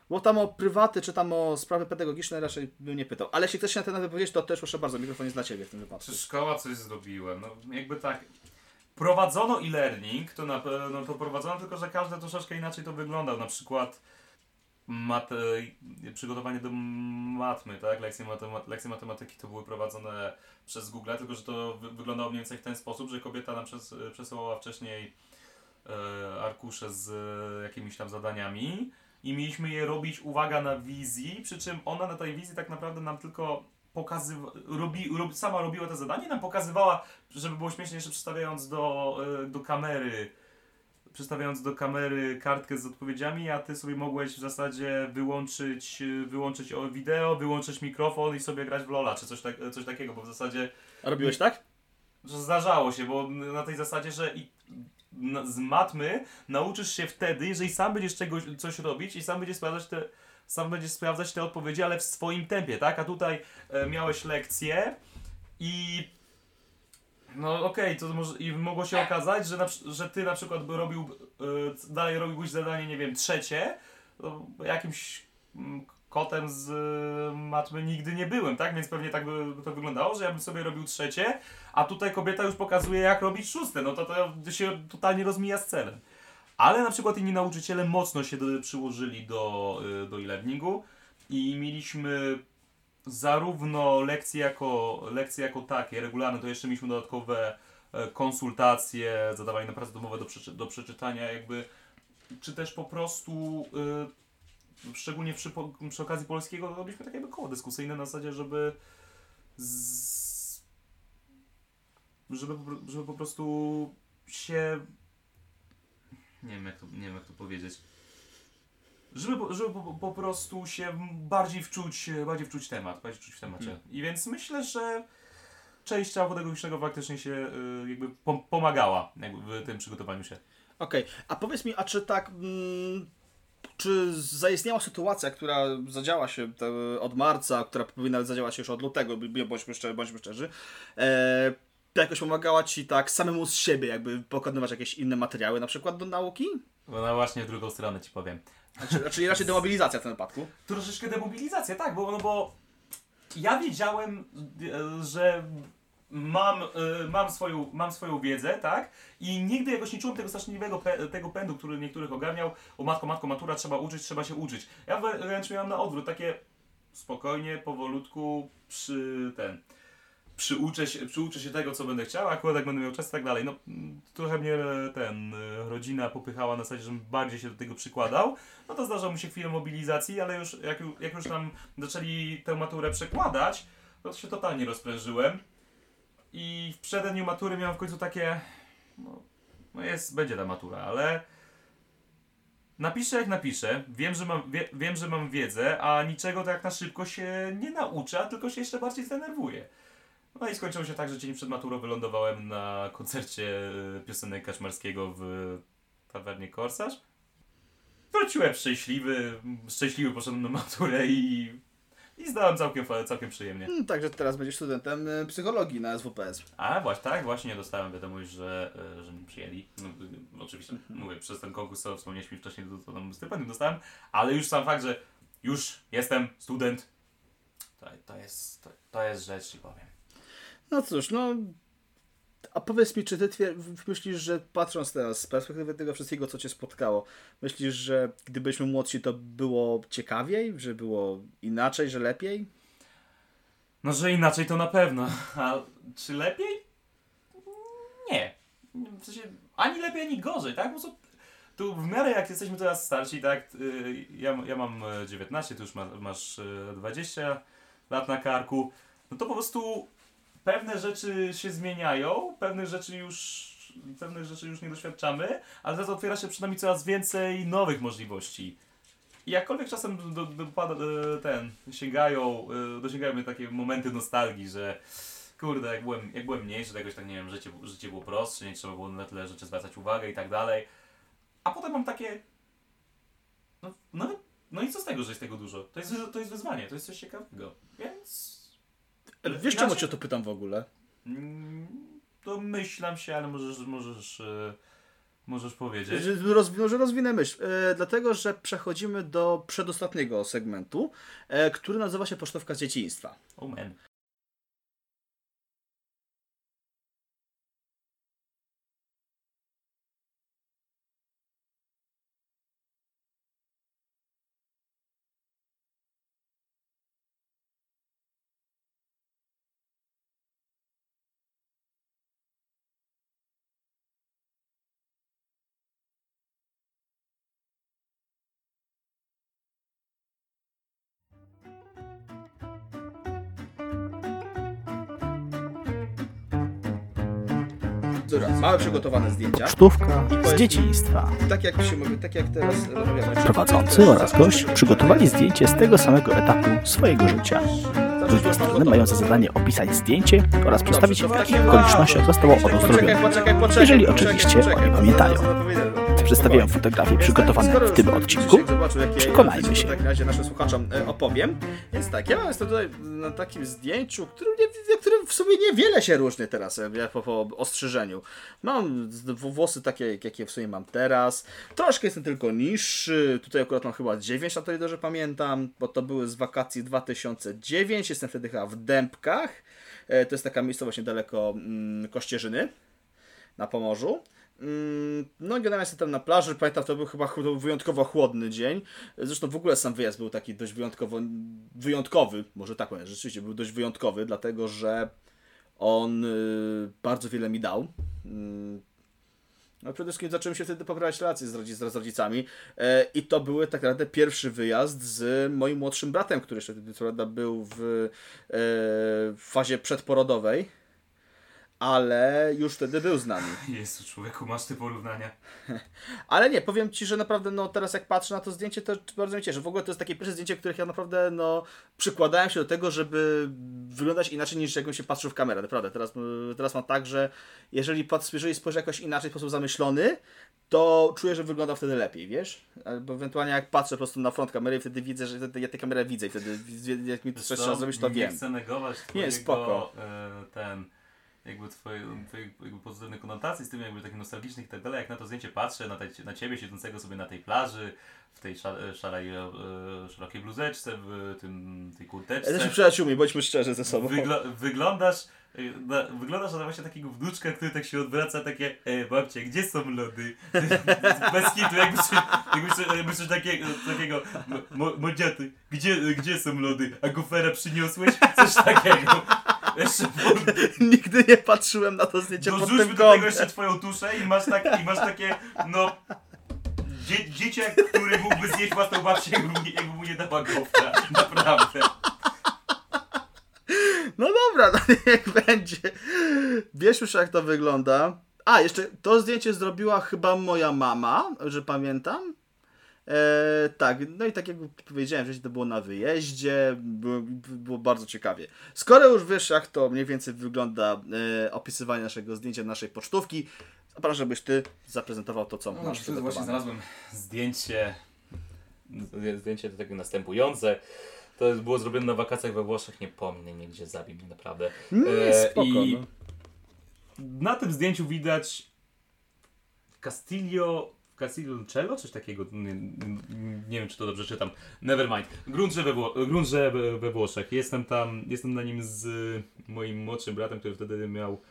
Bo tam o prywaty, czy tam o sprawy pedagogiczne raczej bym nie pytał. Ale jeśli chcesz się na ten temat wypowiedzieć, to też proszę bardzo, mikrofon jest dla Ciebie w tym wypadku. Czy szkoła coś zrobiła? No jakby tak. Prowadzono e-learning, to na pewno to prowadzono, tylko że każdy troszeczkę inaczej to wyglądał. Na przykład mat, e, przygotowanie do matmy, tak? Lekcje, lekcje matematyki to były prowadzone przez Google, tylko że to wy- wyglądało mniej więcej w ten sposób, że kobieta nam przes, przesyłała wcześniej e, arkusze z e, jakimiś tam zadaniami i mieliśmy je robić, uwaga, na wizji, przy czym ona na tej wizji tak naprawdę nam tylko pokazywa, robi, rob, sama robiła te zadanie, nam pokazywała, żeby było śmiesznie jeszcze przedstawiając do, e, do kamery, przedstawiając do kamery kartkę z odpowiedziami, a ty sobie mogłeś w zasadzie wyłączyć, e, wyłączyć o wideo, wyłączyć mikrofon i sobie grać w Lola, czy coś, tak, coś takiego, bo w zasadzie A robiłeś tak? że zdarzało się, bo na tej zasadzie, że i z matmy nauczysz się wtedy, jeżeli sam będziesz czegoś, coś robić i sam będziesz sprawdzać te, sam będziesz sprawdzać te odpowiedzi, ale w swoim tempie, tak? A tutaj e, miałeś lekcję i no okej, to może i mogło się okazać, że, na, że ty na przykład by robił, e, dalej robiłbyś zadanie, nie wiem, trzecie, to jakimś mm, kotem z e, matmy nigdy nie byłem, tak? Więc pewnie tak by to wyglądało, że ja bym sobie robił trzecie, a tutaj kobieta już pokazuje jak robić szóste, no to to się totalnie rozmija z celem. Ale na przykład inni nauczyciele mocno się do, przyłożyli do, y, do e-learningu i mieliśmy zarówno lekcje jako, lekcje jako takie, regularne, to jeszcze mieliśmy dodatkowe e, konsultacje, zadawanie na prace domowe do, przeczy, do przeczytania, jakby, czy też po prostu, y, szczególnie przy, przy okazji polskiego, robiliśmy takie jakby koło dyskusyjne na zasadzie, żeby z, żeby, żeby po prostu się nie wiem jak to, nie wiem jak to powiedzieć żeby, po- żeby po, po prostu się bardziej wczuć, bardziej wczuć temat, bardziej wczuć w temacie. Mhm. I więc myślę, że część ciała pedagogicznego faktycznie się y, jakby pom- pomagała jakby w tym przygotowaniu się. Okej, a powiedz mi, a czy tak, mm, czy zaistniała sytuacja, która zadziała się od marca, która powinna zadziałać już od lutego, bądźmy szczerzy, bądźmy szczerzy, e, jakoś pomagała Ci tak samemu z siebie jakby pokonywać jakieś inne materiały, na przykład do nauki? No właśnie w drugą stronę ci powiem. Znaczy, czyli raczej demobilizacja w tym wypadku? troszeczkę demobilizacja, tak, bo, no bo ja wiedziałem, e, że mam, e, mam, swoją, mam swoją wiedzę, tak, i nigdy jakoś nie czułem tego straszliwego tego pędu, który niektórych ogarniał, o matko, matko, matura, trzeba uczyć, trzeba się uczyć. Ja wrę- wręcz miałem na odwrót, takie spokojnie, powolutku, przy ten, przyuczę się, przyuczę się tego, co będę chciał, akurat jak będę miał czas i tak dalej. No, trochę mnie ten, e, rodzina popychała na zasadzie, żebym bardziej się do tego przykładał, no to zdarza mu się chwilę mobilizacji, ale już jak, jak już nam zaczęli tę maturę przekładać, to się totalnie rozprężyłem. I w przededniu matury miałem w końcu takie, no, no jest, będzie ta matura, ale napiszę jak napiszę, wiem że, mam, wie, wiem, że mam wiedzę, a niczego tak na szybko się nie nauczę, a tylko się jeszcze bardziej zdenerwuję. No i skończyło się tak, że dzień przed maturą wylądowałem na koncercie e, piosenek Kaczmarskiego w tawernie Korsarz. Wróciłem szczęśliwy, szczęśliwy poszedłem na maturę i, i zdałem całkiem, całkiem przyjemnie. Hmm, także teraz będziesz studentem e, psychologii na SWPS. A właśnie, tak, właśnie dostałem wiadomość, że, e, że mnie przyjęli. No, y, oczywiście, mówię, przez ten konkurs, co wspomnieliśmy wcześniej, to, to tam stypendium dostałem, ale już sam fakt, że już jestem student, to, to, jest, to, to jest rzecz, ci powiem. No cóż, no. A powiedz mi, czy ty myślisz, że patrząc teraz z perspektywy tego wszystkiego, co cię spotkało, myślisz, że gdybyśmy młodsi, to było ciekawiej, że było inaczej, że lepiej? No, że inaczej to na pewno. A czy lepiej? Nie. W sensie, ani lepiej, ani gorzej, tak? Po prostu tu w miarę jak jesteśmy teraz starsi, tak? y, Ja, ja mam e, 19, ty już ma, masz e, 20 lat na karku. no to po prostu pewne rzeczy się zmieniają, pewnych rzeczy już, pewnych rzeczy już nie doświadczamy, ale teraz otwiera się przynajmniej coraz więcej nowych możliwości. I jakkolwiek czasem do, do, pada- e, ten, sięgają, e, dosięgają mnie takie momenty nostalgii, że kurde, jak byłem, jak byłem mniejszy, to jakoś tak nie wiem, życie, życie było prostsze, nie trzeba było na tyle rzeczy zwracać uwagę i tak dalej. A potem mam takie. No, no, no i co z tego, że jest tego dużo? To jest, to jest wyzwanie, to jest coś ciekawego. Więc. Wiesz czemu Inaczej- cię to pytam w ogóle? Domyślam się, ale możesz, możesz, e, możesz powiedzieć. Roz, że rozwinę myśl. E, dlatego, że przechodzimy do przedostatniego segmentu, e, który nazywa się Pocztówka z dzieciństwa. Oh mamy przygotowane zdjęcia. Pocztówka z dzieciństwa. Tak jak się mówi, tak jak teraz rozmawiamy. Prowadzący oraz gość przygotowali zdjęcie z tego samego etapu swojego życia. Drugie strony mają za zadanie opisać zdjęcie oraz przedstawić w jakich okolicznościach zostało ono zrobione. Jeżeli oczywiście poczekaj, o nim bo pamiętają. Przedstawiają fotografie przygotowane w tym odcinku. Przekonajmy się. W takim razie naszym słuchaczom e, opowiem. Więc tak, ja jestem tutaj na takim zdjęciu, którym, nie, którym w sumie niewiele się różni teraz, e, jak po, po ostrzyżeniu. Mam włosy takie, jakie w sumie mam teraz. Troszkę jestem tylko niższy. Tutaj akurat mam chyba 9 lat, o ile dobrze pamiętam, bo to były z wakacji 2009. Jestem wtedy chyba w Dębkach. E, To jest taka miejscowość niedaleko mm, Kościerzyny na Pomorzu. Mm, No, generalnie jestem tam na plaży. Pamiętam, to był chyba wyjątkowo chłodny dzień. Zresztą w ogóle sam wyjazd był taki dość wyjątkowo wyjątkowy. Może tak powiem, rzeczywiście był dość wyjątkowy, dlatego że on y, bardzo wiele mi dał. Mm, No przede wszystkim zacząłem się wtedy poprawiać relacje z, rodzic, z rodzicami e, i to były tak naprawdę pierwszy wyjazd z moim młodszym bratem, który jeszcze wtedy co prawda był w, e, w fazie przedporodowej, ale już wtedy był z nami. Jezu, człowieku, masz ty porównania. Ale nie, powiem Ci, że naprawdę no teraz jak patrzę na to zdjęcie, to bardzo mnie cieszy. W ogóle to jest takie pierwsze zdjęcie, których ja naprawdę no przykładałem się do tego, żeby wyglądać inaczej niż jakbym się patrzył w kamerę. Naprawdę, teraz, teraz mam tak, że jeżeli, patrz, jeżeli spojrzę jakoś inaczej w sposób zamyślony, to czuję, że wygląda wtedy lepiej, wiesz? Albo ewentualnie jak patrzę po prostu na front kamery, wtedy widzę, że wtedy ja tę kamerę widzę i wtedy jak mi coś Co? trzeba zrobić, to nie wiem. chcę negować twojego, Nie, spoko. E, ten, jakby twoje, twoje jakby pozytywne konotacje z tym jakby takich nostalgicznych i tak dalej. Jak na to zdjęcie patrzę, na, tej, na ciebie siedzącego sobie na tej plaży, w tej szar, szarej, e, szerokiej bluzeczce, w tym, tej kurteczce. Jesteśmy przyjaciółmi, bądźmy szczerzy ze sobą. Wyglo wyglądasz, y, na, wyglądasz na właśnie takiego wnuczka, który tak się odwraca, takie e, babcie, gdzie są lody? Bez kitu, jakby się, jakby się, jakby się takiego, takiego mo, modziaty, gdzie, gdzie są lody? A gofera przyniosłeś? Coś takiego. Jeszcze Nigdy nie patrzyłem na to zdjęcie pod dorzućmy tym do tego jeszcze twoją tuszę i masz, tak, i masz takie, no... Dzie dzieciak, który mógłby zjeść własną babcię, jakby mu nie, jakby mu nie dała. Naprawdę. No dobra, no niech będzie. Wiesz już jak to wygląda. A, jeszcze to zdjęcie zrobiła chyba moja mama, że pamiętam. E, tak, no i tak jak powiedziałem, że to było na wyjeździe, było, było bardzo ciekawie. Skoro już wiesz, jak to mniej więcej wygląda e, opisywanie naszego zdjęcia, naszej pocztówki, zapraszam, żebyś ty zaprezentował to, co No, masz właśnie znalazłem zdjęcie, zdjęcie to takie następujące. To było zrobione na wakacjach we Włoszech, nie pomnę, nigdzie zabił mnie naprawdę. Nie, E, spoko, i- no. Na tym zdjęciu widać Castillo, Castillo Cello, coś takiego, nie, nie wiem czy to dobrze czytam, nevermind. Grunże we, Wło- Grunże we, Włoszech, jestem tam, jestem na nim z moim młodszym bratem, który wtedy miał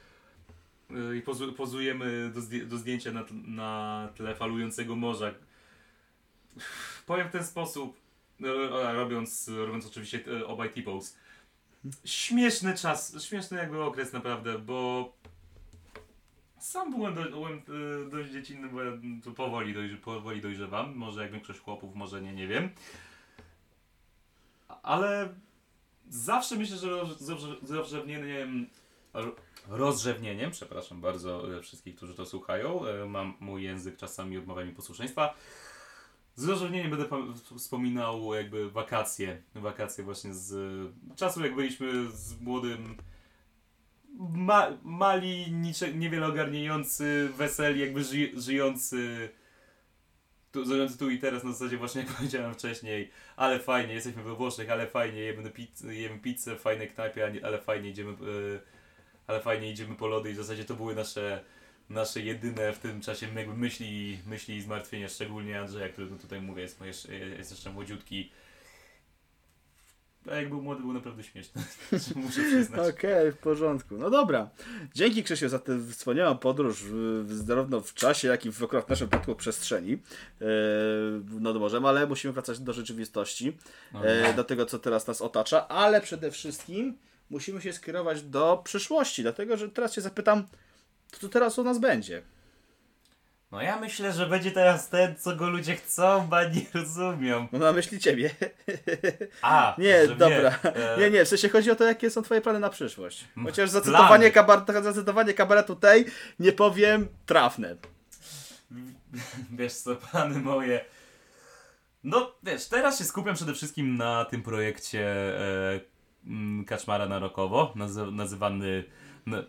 y, i pozu, pozujemy do, zdję- do zdjęcia na, na tle falującego morza. Powiem w ten sposób, e, robiąc, robiąc oczywiście e, obaj T-pose. Śmieszny czas, śmieszny jakby okres naprawdę, bo sam byłem, do, byłem e, dość dziecinny, bo ja tu powoli, powoli dojrzewam. Może jak większość chłopów, może nie, nie wiem. Ale zawsze myślę, że rozrzewnieniem, ro- rozrzewnieniem, przepraszam bardzo e, wszystkich, którzy to słuchają, e, mam mój język czasami odmawia mi posłuszeństwa. Z rozrzewnieniem będę wspominał jakby wakacje, wakacje właśnie z czasu jak byliśmy z młodym ma, mali, nicze, niewiele ogarniający, weseli, jakby ży, żyjący tu, żyjący tu i teraz na zasadzie właśnie jak powiedziałem wcześniej, ale fajnie, jesteśmy we Włoszech, ale fajnie, jemy, pizz, jemy pizzę w fajnej knajpie, ale fajnie idziemy, y, ale fajnie idziemy po lody i w zasadzie to były nasze, nasze jedyne w tym czasie jakby myśli, myśli i zmartwienia, szczególnie Andrzeja, który no tutaj mówię, jest, jest jeszcze młodziutki. A jak był młody, był naprawdę śmieszny, muszę przyznać. Okej, w porządku. No dobra. Dzięki Krzysiu za tę wspaniałą podróż w, w, zarówno w czasie, jak i w akurat naszym przypadku przestrzeni e, nad morzem, ale musimy wracać do rzeczywistości, No, e, do tego, co teraz nas otacza, ale przede wszystkim musimy się skierować do przyszłości, dlatego, że teraz się zapytam, co teraz u nas będzie? No ja myślę, że będzie teraz ten, co go ludzie chcą, a nie rozumią. Mam na myśli ciebie. A, Nie, dobra. Mnie, e, Nie, nie, w sensie chodzi o to, jakie są twoje plany na przyszłość. Chociaż zacytowanie, kabar zacytowanie kabaretu tej, nie powiem, trafne. Wiesz co, plany moje. No, wiesz, teraz się skupiam przede wszystkim na tym projekcie e, Kaczmara na Rokowo, nazy nazywany na,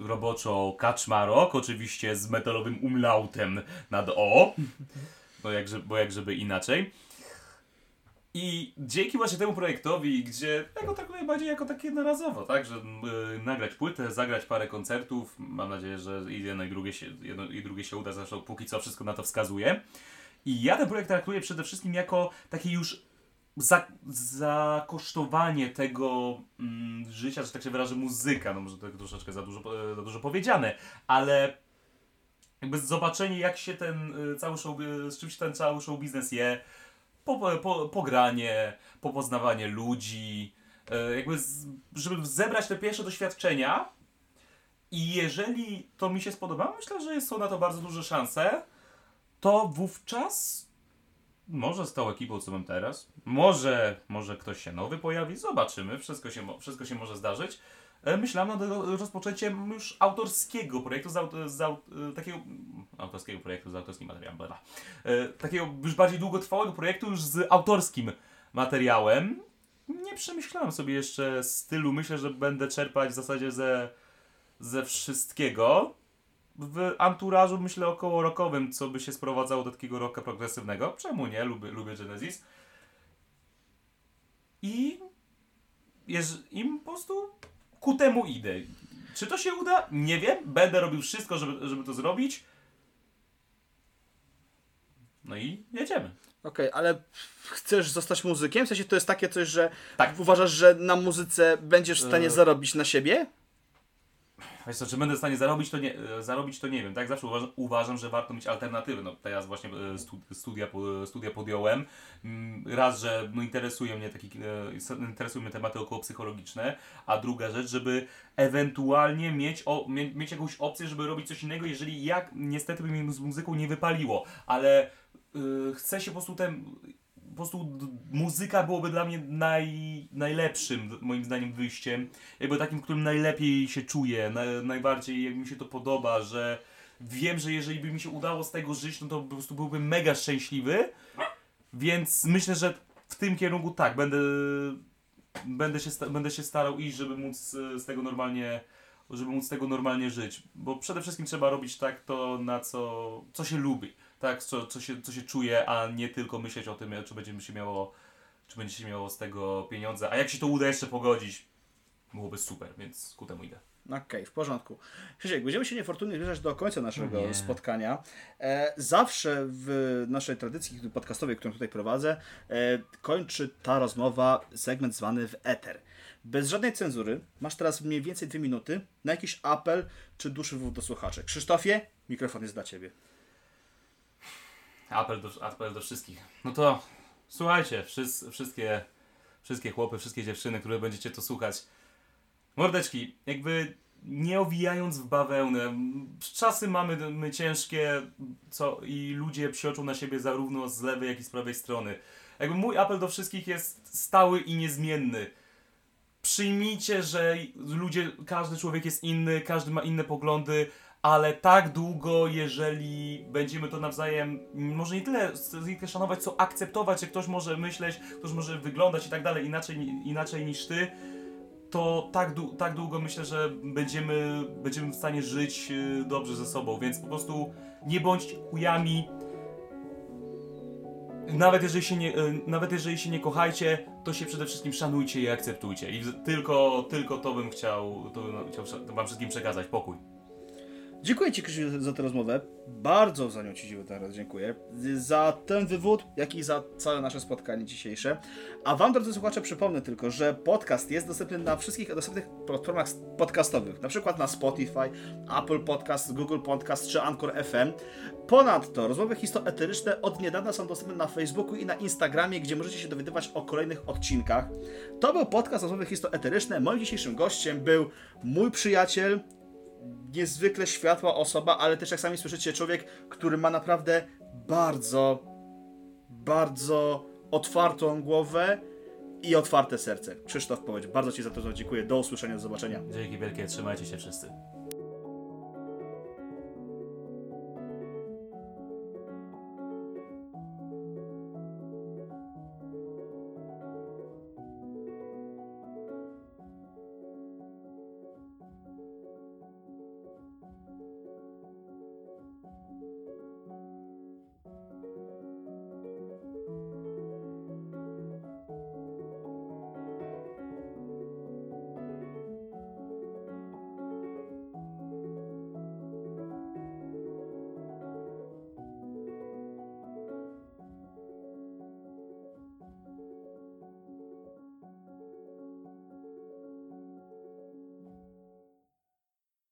roboczo Kaczmarok, oczywiście z metalowym umlautem nad O, bo jak, bo jak żeby inaczej. I dzięki właśnie temu projektowi, gdzie ja traktuję bardziej jako tak jednorazowo, tak, że y, nagrać płytę, zagrać parę koncertów, mam nadzieję, że i jedno i drugie się, jedno i drugie się uda, zresztą póki co wszystko na to wskazuje. I ja ten projekt traktuję przede wszystkim jako takie już za, zakosztowanie tego mm, życia, że tak się wyrażę, muzyka, no może to troszeczkę za dużo, e, za dużo powiedziane, ale jakby zobaczenie jak się ten y, cały show, y, z czym się ten cały show biznes je, po, po, pogranie, popoznawanie ludzi, e, jakby z, żeby zebrać te pierwsze doświadczenia i jeżeli to mi się spodoba, myślę, że są na to bardzo duże szanse, to wówczas może z tą ekipą, co mam teraz, może, może ktoś się nowy pojawi, zobaczymy, wszystko się, wszystko się może zdarzyć. E, Myślałem nad rozpoczęciem już autorskiego projektu, z, aut- z aut- e, takiego autorskiego projektu z autorskim materiałem, bla. E, takiego już bardziej długotrwałego projektu już z autorskim materiałem. Nie przemyślałem sobie jeszcze stylu, myślę, że będę czerpać w zasadzie ze, ze wszystkiego. W anturażu myślę około rockowym, co by się sprowadzało do takiego rocka progresywnego. Czemu nie? Lubię, lubię Genesis. I, jeż, I po prostu ku temu idę. Czy to się uda? Nie wiem. Będę robił wszystko, żeby, żeby to zrobić. No i jedziemy. Okej, ale chcesz zostać muzykiem? W sensie to jest takie coś, że Tak. uważasz, że na muzyce będziesz w stanie E. zarobić na siebie? Wiesz co, czy będę w stanie zarobić, to nie, e, zarobić, to nie wiem. Tak zawsze uważam, uważam że warto mieć alternatywy. No teraz właśnie e, stu, studia, studia podjąłem. Mm, Raz, że no, interesuje mnie taki, e, interesują mnie tematy około psychologiczne, a druga rzecz, żeby ewentualnie mieć, o, mie, mieć jakąś opcję, żeby robić coś innego, jeżeli jak niestety by mi z muzyką nie wypaliło, ale y, chcę się po prostu ten po prostu muzyka byłoby dla mnie naj, najlepszym, moim zdaniem, wyjściem. Jakby takim, w którym najlepiej się czuję, na, najbardziej jak mi się to podoba, że wiem, że jeżeli by mi się udało z tego żyć, no to po prostu byłbym mega szczęśliwy. Więc myślę, że w tym kierunku tak, będę, będę, się, będę się starał iść, żeby móc z tego normalnie żeby móc z tego normalnie żyć. Bo przede wszystkim trzeba robić tak to, na co, co się lubi, tak, co, co, się, co się czuje, a nie tylko myśleć o tym, czy będzie się miało, czy będzie się miało z tego pieniądze. A jak się to uda jeszcze pogodzić, byłoby super, więc ku temu idę. Okej, w porządku. Krzysiek, będziemy się niefortunnie zbliżać do końca naszego Nie. spotkania. E, zawsze w naszej tradycji podcastowej, którą tutaj prowadzę, e, kończy ta rozmowa segment zwany w eter. Bez żadnej cenzury. Masz teraz mniej więcej dwie minuty na jakiś apel czy duszy wód do słuchaczy. Krzysztofie, mikrofon jest dla Ciebie. Apel do, apel do wszystkich. No to słuchajcie, wszys, wszystkie, wszystkie chłopy, wszystkie dziewczyny, które będziecie to słuchać. Mordeczki, jakby nie owijając w bawełnę. Czasy mamy my ciężkie co, i ludzie psioczą na siebie zarówno z lewej, jak i z prawej strony. Jakby mój apel do wszystkich jest stały i niezmienny. przyjmijcie, że ludzie, każdy człowiek jest inny, każdy ma inne poglądy, ale tak długo, jeżeli będziemy to nawzajem, może nie tyle, szanować, co akceptować, że ktoś może myśleć, ktoś może wyglądać i tak dalej inaczej, inaczej niż ty, to tak, tak długo myślę, że będziemy, będziemy w stanie żyć y, dobrze ze sobą, więc po prostu nie bądź chujami. Nawet jeżeli, się nie, y, nawet jeżeli się nie kochajcie, to się przede wszystkim szanujcie i akceptujcie. I tylko, tylko to bym chciał, to bym chciał wam wszystkim przekazać. Pokój. Dziękuję Ci, Krzysiu, za tę rozmowę. Bardzo za nią Ci teraz dziękuję. Za ten wywód, jak i za całe nasze spotkanie dzisiejsze. A Wam, drodzy słuchacze, przypomnę tylko, że podcast jest dostępny na wszystkich dostępnych platformach podcastowych. Na przykład na Spotify, Apple Podcast, Google Podcast czy Anchor FM. Ponadto rozmowy histoeteryczne od niedawna są dostępne na Facebooku i na Instagramie, gdzie możecie się dowiadywać o kolejnych odcinkach. To był podcast Rozmowy histoeteryczne. Moim dzisiejszym gościem był mój przyjaciel, niezwykle światła osoba, ale też jak sami słyszycie, człowiek, który ma naprawdę bardzo, bardzo otwartą głowę i otwarte serce. Krzysztof Powiedź, bardzo Ci za to dziękuję. Do usłyszenia, do zobaczenia. Dzięki wielkie, trzymajcie się wszyscy.